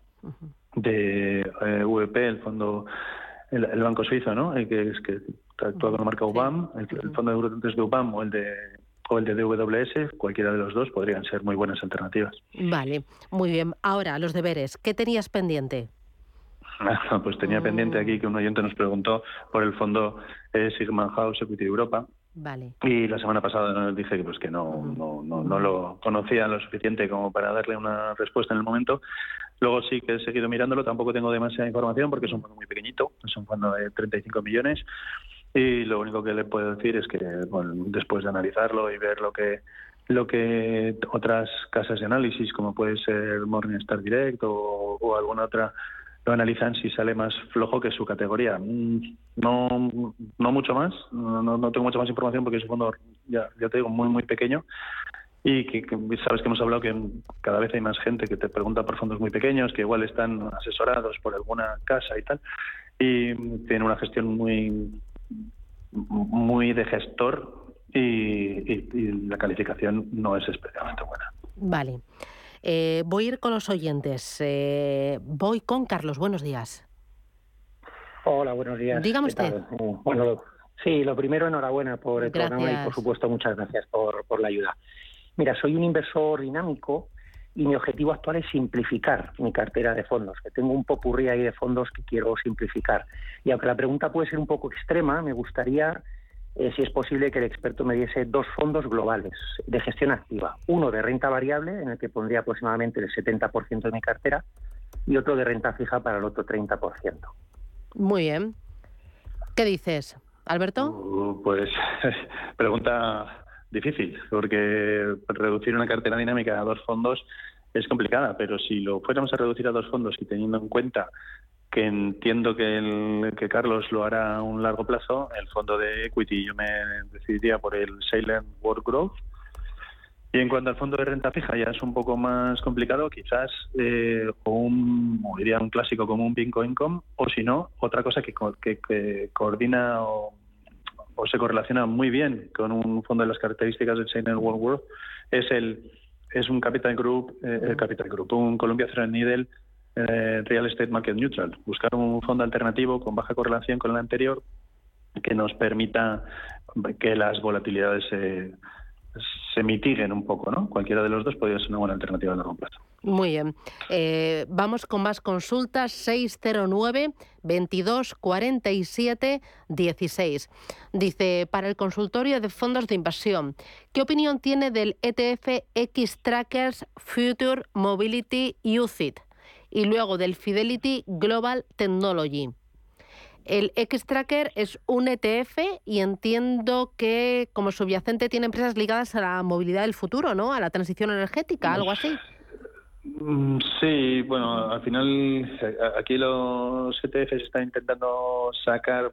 de eh, VP, el fondo, el, el banco suizo, ¿no? El que es que actúa con la marca UBAM, el, el fondo de flotantes de UBAM o el de o el de DWS, cualquiera de los dos podrían ser muy buenas alternativas. Vale, muy bien. Ahora, los deberes. ¿Qué tenías pendiente? Pues tenía pendiente aquí que un oyente nos preguntó por el fondo eh, Sigma House Equity Europa Vale. y la semana pasada nos dije que pues que no, no, no, no lo conocía lo suficiente como para darle una respuesta en el momento. Luego sí que he seguido mirándolo, tampoco tengo demasiada información porque es un fondo muy pequeñito, es un fondo de 35 millones y lo único que le puedo decir es que bueno, después de analizarlo y ver lo que lo que otras casas de análisis como puede ser Morningstar Direct o, alguna otra lo analizan si sale más flojo que su categoría. Mm, No, no mucho más, no, no- tengo mucha más información porque es un fondo, ya, ya te digo, muy, muy pequeño. Y que sabes que hemos hablado que cada vez hay más gente que te pregunta por fondos muy pequeños, que igual están asesorados por alguna casa y tal, y tienen una gestión muy, muy de gestor y, y- y la calificación no es especialmente buena. Vale. Eh, voy a ir con los oyentes. Eh, voy con Carlos. Buenos días. Hola, buenos días. Dígame ¿Qué usted. tal? Eh, Bueno, lo- sí, lo primero, enhorabuena por el programa y, por supuesto, muchas gracias por, por la ayuda. Mira, soy un inversor dinámico y mi objetivo actual es simplificar mi cartera de fondos, que tengo un popurrí ahí de fondos que quiero simplificar. Y aunque la pregunta puede ser un poco extrema, me gustaría, eh, si es posible, que el experto me diese dos fondos globales de gestión activa. Uno de renta variable, en el que pondría aproximadamente el 70% de mi cartera, y otro de renta fija para el otro 30%. Muy bien. ¿Qué dices, Alberto? Uh, Pues pregunta difícil, porque reducir una cartera dinámica a dos fondos es complicada, pero si lo fuéramos a reducir a dos fondos y teniendo en cuenta que entiendo que, el, que Carlos lo hará a un largo plazo, el fondo de equity yo me decidiría por el Silent World Growth. Y en cuanto al fondo de renta fija, ya es un poco más complicado, quizás eh, un, diría un clásico como un Bingo Income, o si no, otra cosa que, que- que coordina o, o se correlaciona muy bien con un fondo de las características del China World World es el es un Capital Group, eh, el Capital Group, un Columbia Threadneedle eh, Real Estate Market Neutral. Buscar un fondo alternativo con baja correlación con el anterior que nos permita que las volatilidades se, se mitiguen un poco, ¿no? Cualquiera de los dos podría ser una buena alternativa a largo plazo. Muy bien. Eh, vamos con más consultas. 609 22 47 16. Dice, para el consultorio de fondos de inversión, ¿qué opinión tiene del ETF X-Trackers Future Mobility UCIT? Y luego del Fidelity Global Technology. El X-Tracker es un ETF y entiendo que como subyacente tiene empresas ligadas a la movilidad del futuro, ¿no? A la transición energética, algo así. Mm, Sí, bueno, al final aquí los ETFs están intentando sacar.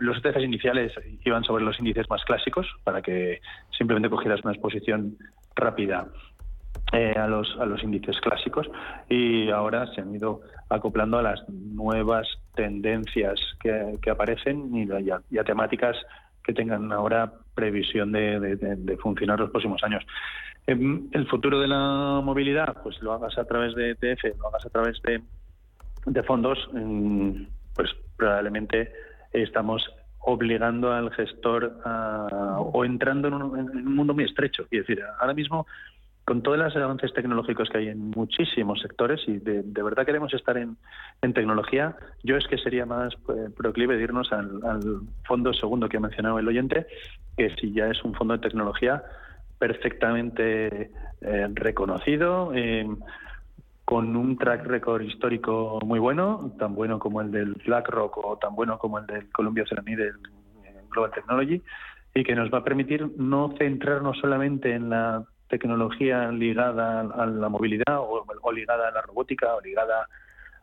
Los ETFs iniciales iban sobre los índices más clásicos para que simplemente cogieras una exposición rápida eh, a, los, a los índices clásicos y ahora se han ido acoplando a las nuevas tendencias que, que aparecen y, a, temáticas que tengan ahora previsión de- de- de funcionar los próximos años. Em, El futuro de la movilidad, pues lo hagas a través de ETF, lo hagas a través de, de fondos, mm, pues probablemente estamos obligando al gestor a- o entrando en un, en un mundo muy estrecho. Es decir, ahora mismo, con todos los avances tecnológicos que hay en muchísimos sectores y de, verdad queremos estar en, tecnología, yo es que sería más eh, proclive irnos al fondo segundo que ha mencionado el oyente, que si ya es un fondo de tecnología perfectamente eh, reconocido, eh, con un track record histórico muy bueno, tan bueno como el del BlackRock o tan bueno como el del Columbia Cerami del eh, Global Technology, y que nos va a permitir no centrarnos solamente en la tecnología ligada a la movilidad o, o ligada a la robótica o ligada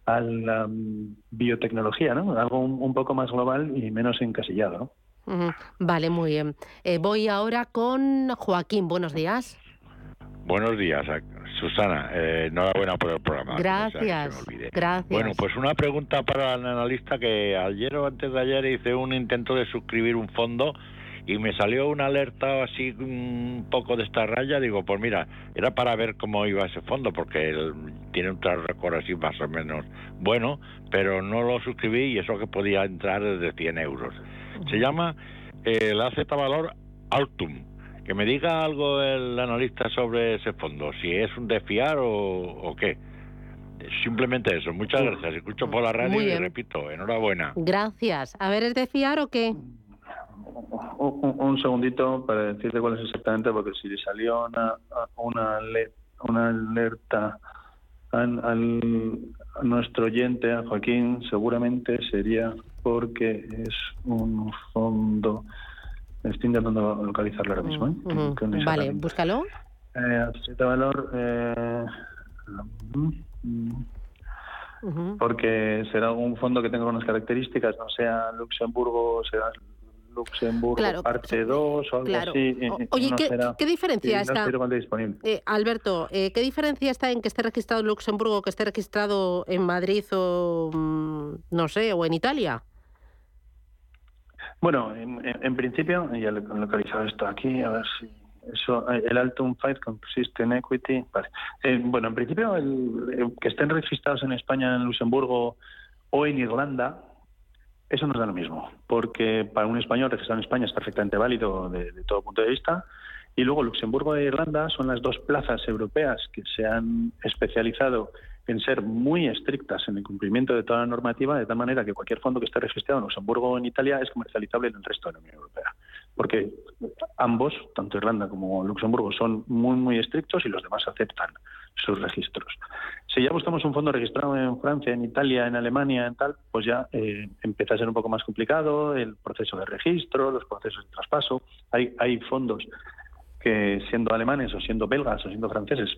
a la mm, biotecnología, ¿no? Algo un, un poco más global y menos encasillado, ¿no? Vale, muy bien. Eh, voy ahora con Joaquín. Buenos días. Buenos días, Susana. Eh, enhorabuena por el programa. no Gracias. Gracias. Bueno, pues una pregunta para el analista que ayer o antes de ayer hice un intento de suscribir un fondo y me salió una alerta así un poco de esta raya. Digo, pues mira, era para ver cómo iba ese fondo porque él tiene un track record así más o menos bueno, pero no lo suscribí y eso que podía entrar desde 100 euros. Se llama eh, el AZ Valor Altum. Que me diga algo el analista sobre ese fondo, si es un de fiar o, o qué. Simplemente eso. Muchas gracias. Escucho por la radio y repito, enhorabuena. Gracias. A ver, ¿es de fiar o qué? Un, un- un segundito para decirte cuál es exactamente, porque si le salió una, una alerta al, al- a nuestro oyente, a Joaquín, seguramente sería porque es un fondo. Estoy intentando localizarlo ahora mismo. ¿eh? Vale, búscalo. Eh, de valor. eh, porque será un fondo que tenga unas características, no sea Luxemburgo, será Luxemburgo Claro, parte 2 o algo claro. así. O- oye, no ¿qué- será- qué diferencia está? Eh, Alberto, eh, ¿qué diferencia está en que esté registrado en Luxemburgo o que esté registrado en Madrid o, mm, no sé, o en Italia? Bueno, en, principio, ya lo he localizado esto aquí, a ver si eso, eh, el Altum Fight consiste en equity. Vale. Eh, bueno, en principio, el que estén registrados en España, en Luxemburgo o en Irlanda, eso nos da lo mismo, porque para un español registrado en España es perfectamente válido de, de todo punto de vista. Y luego Luxemburgo e Irlanda son las dos plazas europeas que se han especializado en ser muy estrictas en el cumplimiento de toda la normativa, de tal manera que cualquier fondo que esté registrado en Luxemburgo o en Italia es comercializable en el resto de la Unión Europea. Porque ambos, tanto Irlanda como Luxemburgo, son muy, muy estrictos y los demás aceptan sus registros. Si ya buscamos un fondo registrado en Francia, en Italia, en Alemania, en tal, pues ya eh, empieza a ser un poco más complicado el proceso de registro, los procesos de traspaso. Hay, hay fondos que siendo alemanes o siendo belgas o siendo franceses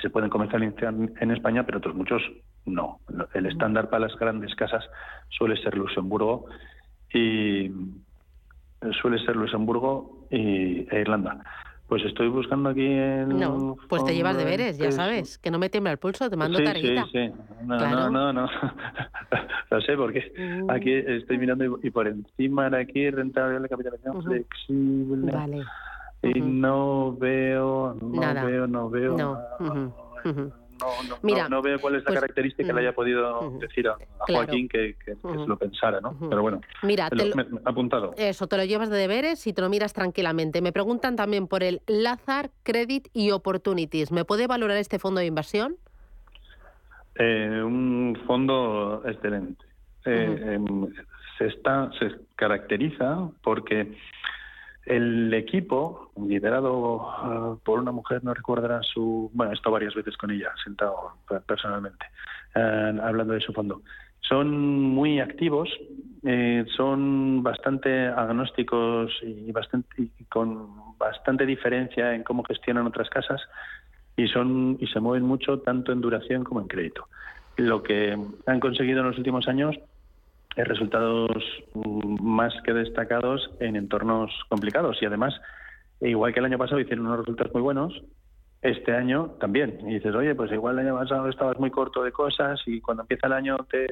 se pueden comercializar en España, pero otros muchos no. El estándar para las grandes casas suele ser Luxemburgo y suele ser Luxemburgo y, e Irlanda. Pues estoy buscando aquí el No, pues te llevas deberes, ya sabes, que no me tiembla el pulso, te mando sí, tareita. Sí, sí. No, Claro. no, no, no. Lo sé porque Mm. aquí estoy mirando y, y por encima de aquí rentabilidad de capitalización flexible. Vale. Y no veo, no Nada. veo, no veo. No. ujú. no, Mira, no, no veo cuál es la pues, característica que le haya podido decir a, a Claro. Joaquín que, que- que Ujú. se lo pensara, ¿no? Pero bueno, Mira, me te lo- lo- me- me- apuntado. Eso, te lo llevas de deberes y te lo miras tranquilamente. Me preguntan también por el Lazar Credit y Opportunities. ¿Me puede valorar este fondo de inversión? Eh, un fondo excelente. Eh, em, se está se caracteriza porque el equipo liderado ah, por una mujer no recordará su bueno he estado varias veces con ella sentado pe- personalmente hablando de su fondo son muy activos eh, son bastante agnósticos y bastante y con bastante diferencia en cómo gestionan otras casas y son y se mueven mucho tanto en duración como en crédito. Lo que han conseguido en los últimos años resultados mm, más que destacados en entornos complicados y además igual que el año pasado hicieron unos resultados muy buenos, este año también. Y dices, oye, pues igual el año pasado estabas muy corto de cosas y cuando empieza el año te,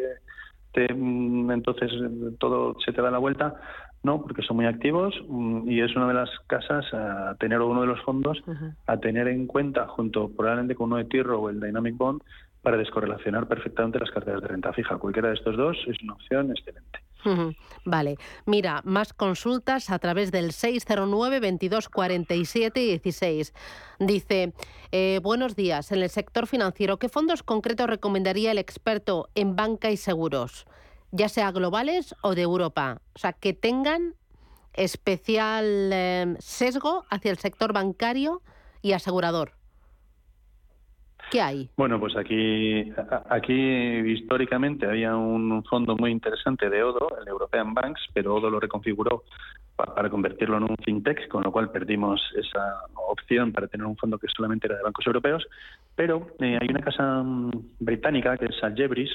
te mm, entonces todo se te da la vuelta. No, porque son muy activos mm, y es una de las casas a tener uno de los fondos a tener en cuenta junto probablemente con uno de Tirro o el Dynamic Bond para descorrelacionar perfectamente las carteras de renta fija. Cualquiera de estos dos es una opción excelente. Vale, mira, más consultas a través del 609 22 47 16. Dice, eh, buenos días, en el sector financiero, ¿qué fondos concretos recomendaría el experto en banca y seguros? Ya sea globales o de Europa. O sea, que tengan especial em, sesgo hacia el sector bancario y asegurador. ¿Qué hay? Bueno, pues aquí, aquí históricamente había un fondo muy interesante de Odo, el European Banks, pero Odo lo reconfiguró para convertirlo en un fintech, con lo cual perdimos esa opción para tener un fondo que solamente era de bancos europeos. Pero eh, hay una casa mm, británica que es Algebris,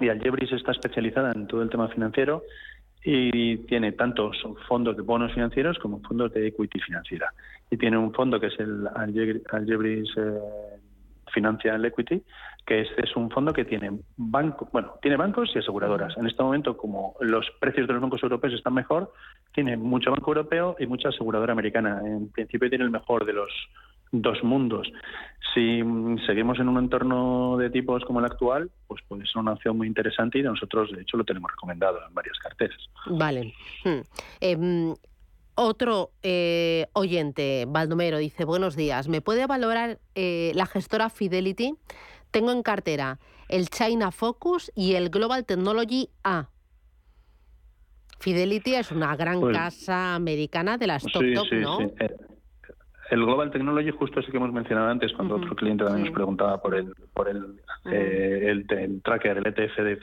y Algebris está especializada en todo el tema financiero y tiene tantos fondos de bonos financieros como fondos de equity financiera. Y tiene un fondo que es el Algebris eh, Financial Equity, que este es un fondo que tiene banco, bueno, tiene bancos y aseguradoras. En este momento, como los precios de los bancos europeos están mejor, tiene mucho banco europeo y mucha aseguradora americana. En principio tiene el mejor de los dos mundos. Si seguimos en un entorno de tipos como el actual, pues puede ser una opción muy interesante y nosotros, de hecho, lo tenemos recomendado en varias carteras. Vale. Hmm. Em, otro eh, oyente, Baldomero, dice, buenos días, ¿me puede valorar eh, la gestora Fidelity? Tengo en cartera el China Focus y el Global Technology A. Fidelity es una gran pues casa americana de las top top, ¿no? Sí. Eh, el Global Technology justo ese que hemos mencionado antes cuando otro cliente también nos preguntaba por el por el, eh, el, tracker, el ETF de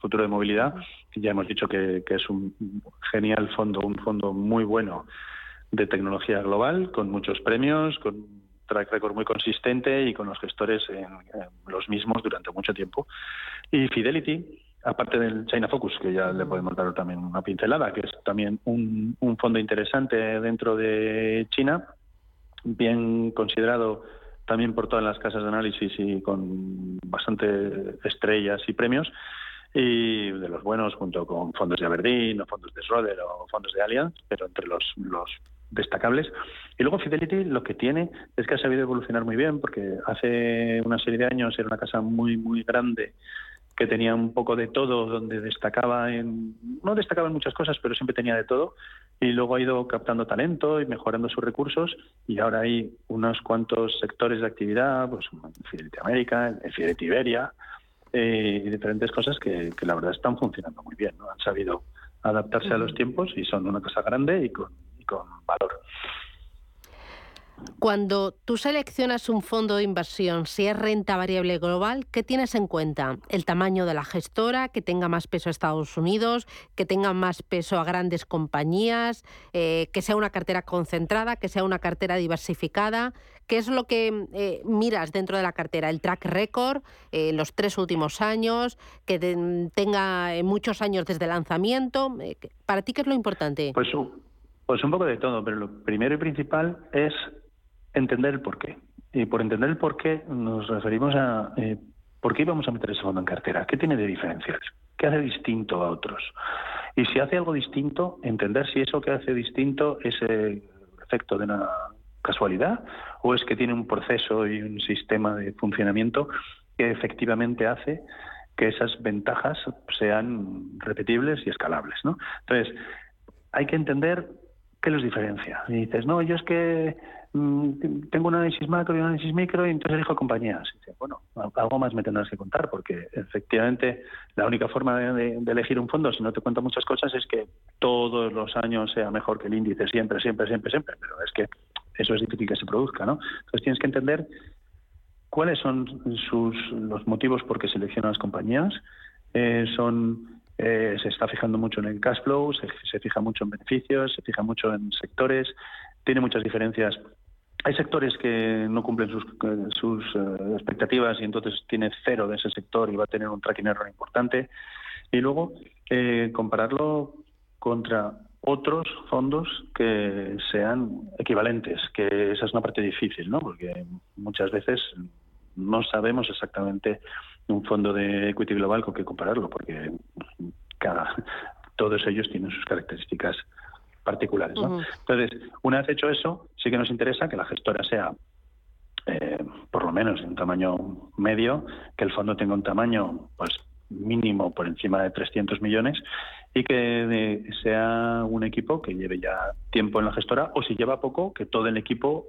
futuro de movilidad, que ya hemos dicho que, es un genial fondo, un fondo muy bueno de tecnología global, con muchos premios, con un track record muy consistente y con los gestores en, los mismos durante mucho tiempo. Y Fidelity, aparte del China Focus, que ya le podemos dar también una pincelada, que es también un, un fondo interesante dentro de China, bien considerado también por todas las casas de análisis y con bastante estrellas y premios y de los buenos junto con fondos de Aberdeen o fondos de Schroeder o fondos de Allianz, pero entre los, los destacables. Y luego Fidelity lo que tiene es que ha sabido evolucionar muy bien porque hace una serie de años era una casa muy, muy grande que tenía un poco de todo, donde destacaba en, no destacaba en muchas cosas, pero siempre tenía de todo, y luego ha ido captando talento y mejorando sus recursos, y ahora hay unos cuantos sectores de actividad, pues Fidelity América, Fidelity Iberia, eh, y diferentes cosas que, la verdad están funcionando muy bien, ¿no? han sabido adaptarse a los tiempos y son una cosa grande y con, y con valor. Cuando tú seleccionas un fondo de inversión, si es renta variable global, ¿qué tienes en cuenta? ¿El tamaño de la gestora, que tenga más peso a Estados Unidos, que tenga más peso a grandes compañías, eh, que sea una cartera concentrada, que sea una cartera diversificada? ¿Qué es lo que eh, miras dentro de la cartera? ¿El track record, eh, los tres últimos años, que tenga muchos años desde el lanzamiento? ¿Para ti qué es lo importante? Pues, pues un poco de todo, pero lo primero y principal es entender el porqué. Y por entender el porqué nos referimos a eh, por qué íbamos a meter ese fondo en cartera, qué tiene de diferencial, qué hace distinto a otros. Y si hace algo distinto, entender si eso que hace distinto es el efecto de una casualidad o es que tiene un proceso y un sistema de funcionamiento que efectivamente hace que esas ventajas sean repetibles y escalables. ¿no? Entonces, hay que entender qué los diferencia. Y dices, no, yo es que tengo un análisis macro y un análisis micro y entonces elijo compañías. bueno, algo más me tendrás que contar porque efectivamente la única forma de, elegir un fondo, si no te cuento muchas cosas, es que todos los años sea mejor que el índice, siempre, siempre, siempre, siempre. Pero es que eso es difícil que se produzca, ¿no? Entonces tienes que entender cuáles son sus, los motivos por qué seleccionan las compañías. Eh, son eh, se está fijando mucho en el cash flow, se, fija mucho en beneficios, se fija mucho en sectores, tiene muchas diferencias hay sectores que no cumplen sus, sus eh, expectativas y entonces tiene cero de ese sector y va a tener un tracking error importante. Y luego eh, compararlo contra otros fondos que sean equivalentes, que esa es una parte difícil, ¿no? Porque muchas veces no sabemos exactamente un fondo de equity global con qué compararlo, porque cada todos ellos tienen sus características particulares. ¿no? Entonces, una vez hecho eso, sí que nos interesa que la gestora sea eh, por lo menos de un tamaño medio, que el fondo tenga un tamaño pues mínimo por encima de 300 millones y que sea un equipo que lleve ya tiempo en la gestora o si lleva poco, que todo el equipo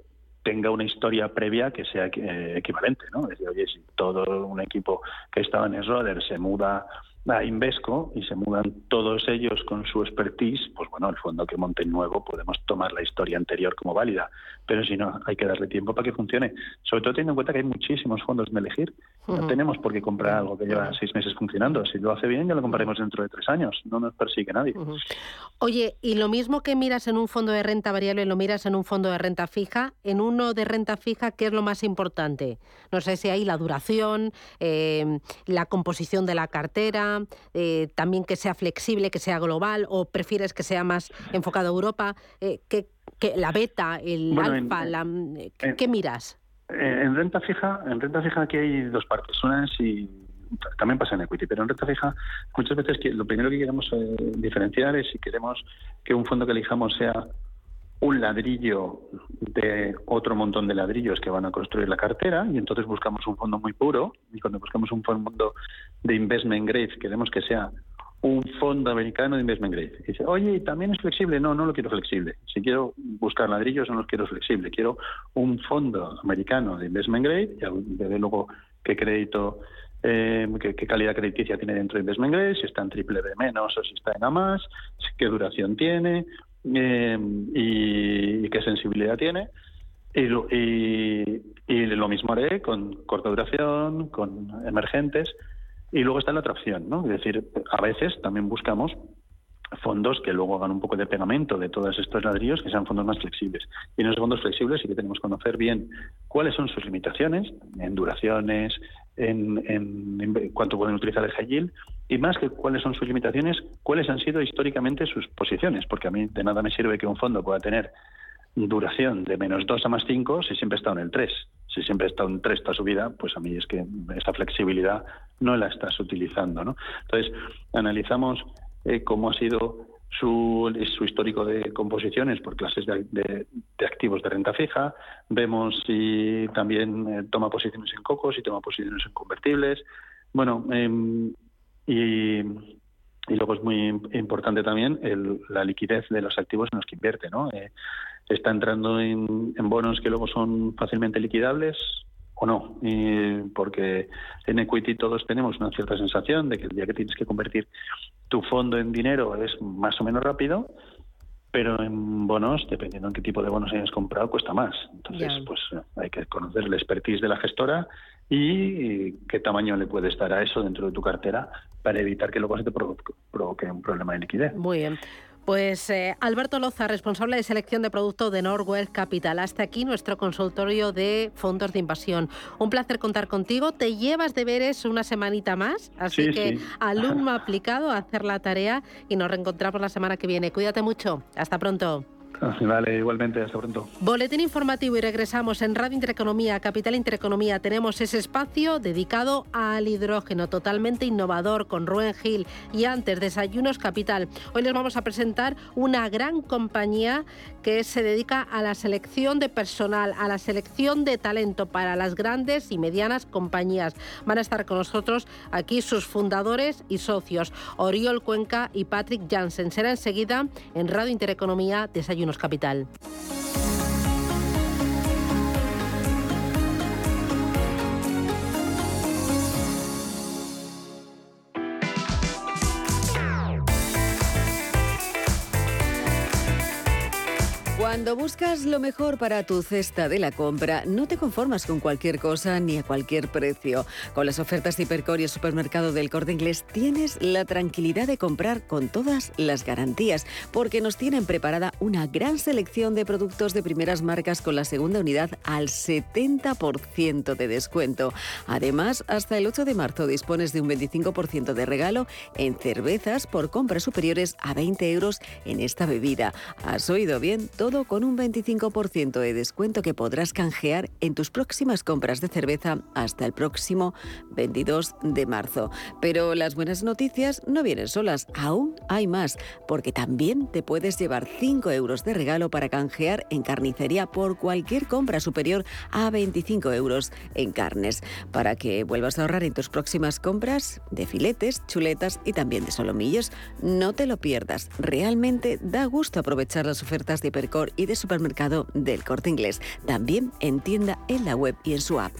tenga una historia previa que sea eh, equivalente, ¿no? Es decir, oye, si todo un equipo que estaba en Schroeder se muda a Invesco y se mudan todos ellos con su expertise, pues bueno, el fondo que monte nuevo podemos tomar la historia anterior como válida, pero si no, hay que darle tiempo para que funcione. Sobre todo teniendo en cuenta que hay muchísimos fondos de elegir. No tenemos por qué comprar algo que lleva seis meses funcionando. Si lo hace bien, ya lo compraremos dentro de tres años. No nos persigue nadie. Oye, y lo mismo que miras en un fondo de renta variable, lo miras en un fondo de renta fija. En uno de renta fija, ¿qué es lo más importante? No sé si hay la duración, eh, la composición de la cartera, eh, también que sea flexible, que sea global, o prefieres que sea más enfocado a Europa, eh, que, la beta, el alfa, la, ¿qué, miras? En renta fija, en renta fija aquí hay dos partes. Una es si también pasa en equity, pero en renta fija muchas veces lo primero que queremos eh, diferenciar es si queremos que un fondo que elijamos sea un ladrillo de otro montón de ladrillos que van a construir la cartera y entonces buscamos un fondo muy puro y cuando buscamos un fondo de investment grade queremos que sea un fondo americano de investment grade. Y dice, oye, ¿también es flexible? No, no lo quiero flexible. Si quiero buscar ladrillos, no los quiero flexible. Quiero un fondo americano de investment grade, y de luego qué crédito, eh, qué, calidad crediticia tiene dentro de investment grade, si está en triple B menos o si está en A más, qué duración tiene, eh, y, qué sensibilidad tiene. Y y, lo mismo haré con corta duración, con emergentes. Y luego está la otra opción, ¿no? Es decir, a veces también buscamos fondos que luego hagan un poco de pegamento de todos estos ladrillos, que sean fondos más flexibles. Y en esos fondos flexibles sí que tenemos que conocer bien cuáles son sus limitaciones en duraciones, en, en, cuánto pueden utilizar el high y más que cuáles son sus limitaciones, cuáles han sido históricamente sus posiciones, porque a mí de nada me sirve que un fondo pueda tener duración de menos 2 a más 5 si siempre está en el 3. Si siempre está en 3 toda su vida, pues a mí es que esta flexibilidad no la estás utilizando. ¿no? Entonces, analizamos eh, cómo ha sido su, su, histórico de composiciones por clases de, activos de renta fija, vemos si también eh, toma posiciones en cocos, si toma posiciones en convertibles. Bueno, em, y, luego es muy importante también la liquidez de los activos en los que invierte. ¿no? Está entrando en, en bonos que luego son fácilmente liquidables, o no, porque en equity todos tenemos una cierta sensación de que el día que tienes que convertir tu fondo en dinero es más o menos rápido, pero en bonos, dependiendo en qué tipo de bonos hayas comprado, cuesta más. Entonces, pues hay que conocer el expertise de la gestora y qué tamaño le puedes dar a eso dentro de tu cartera para evitar que luego se te provoque un problema de liquidez. Muy bien. Pues eh, Alberto Loza, responsable de selección de producto de Norwell Capital. Hasta aquí nuestro consultorio de fondos de invasión. Un placer contar contigo. Te llevas deberes una semanita más, así que alumno aplicado a hacer la tarea y nos reencontramos la semana que viene. Cuídate mucho. Hasta pronto. Vale, igualmente, hasta pronto. Boletín informativo y regresamos en Radio Intereconomía, Capital Intereconomía. Tenemos ese espacio dedicado al hidrógeno, totalmente innovador, con Ruen Gil y antes Desayunos Capital. Hoy les vamos a presentar una gran compañía que se dedica a la selección de personal, a la selección de talento para las grandes y medianas compañías. Van a estar con nosotros aquí sus fundadores y socios, Oriol Cuenca y Patrick Jansen. Será enseguida en Radio Intereconomía, Desayunos Capital. Cuando buscas lo mejor para tu cesta de la compra, no te conformas con cualquier cosa ni a cualquier precio. Con las ofertas de Hipercor y el supermercado del Corte Inglés tienes la tranquilidad de comprar con todas las garantías, porque nos tienen preparada una gran selección de productos de primeras marcas con la segunda unidad al 70% de descuento. Además, hasta el 8 de marzo dispones de un 25% de regalo en cervezas por compras superiores a 20 euros en esta bebida. ¿Has oído bien? Todo con un 25% de descuento que podrás canjear en tus próximas compras de cerveza hasta el próximo 22 de marzo. Pero las buenas noticias no vienen solas, aún hay más, porque también te puedes llevar 5 euros de regalo para canjear en carnicería por cualquier compra superior a 25 euros en carnes, para que vuelvas a ahorrar en tus próximas compras de filetes, chuletas y también de solomillos. No te lo pierdas, realmente da gusto aprovechar las ofertas de Hipercor y de supermercado del Corte Inglés. También en tienda, en la web y en su app.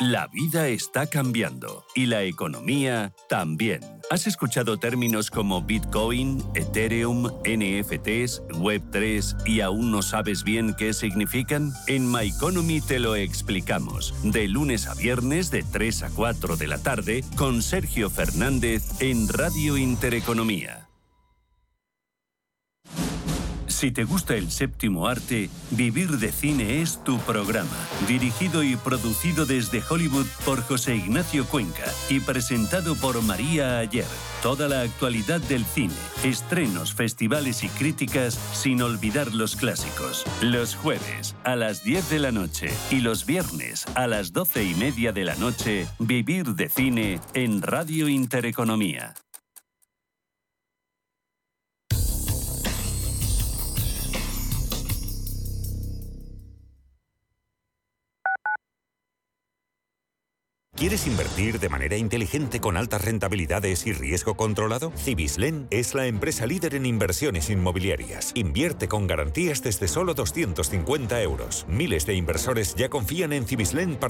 La vida está cambiando y la economía también. ¿Has escuchado términos como Bitcoin, Ethereum, NFTs, Web3 y aún no sabes bien qué significan? En My Economy te lo explicamos. De lunes a viernes de 3 a 4 de la tarde con Sergio Fernández en Radio Intereconomía. Si te gusta el séptimo arte, Vivir de Cine es tu programa. Dirigido y producido desde Hollywood por José Ignacio Cuenca y presentado por María Ayer. Toda la actualidad del cine, estrenos, festivales y críticas sin olvidar los clásicos. Los jueves a las 10 de la noche y los viernes a las 12 y media de la noche, Vivir de Cine en Radio Intereconomía. ¿Quieres invertir de manera inteligente con altas rentabilidades y riesgo controlado? Cibislen es la empresa líder en inversiones inmobiliarias. Invierte con garantías desde solo 250 euros. Miles de inversores ya confían en Cibislen para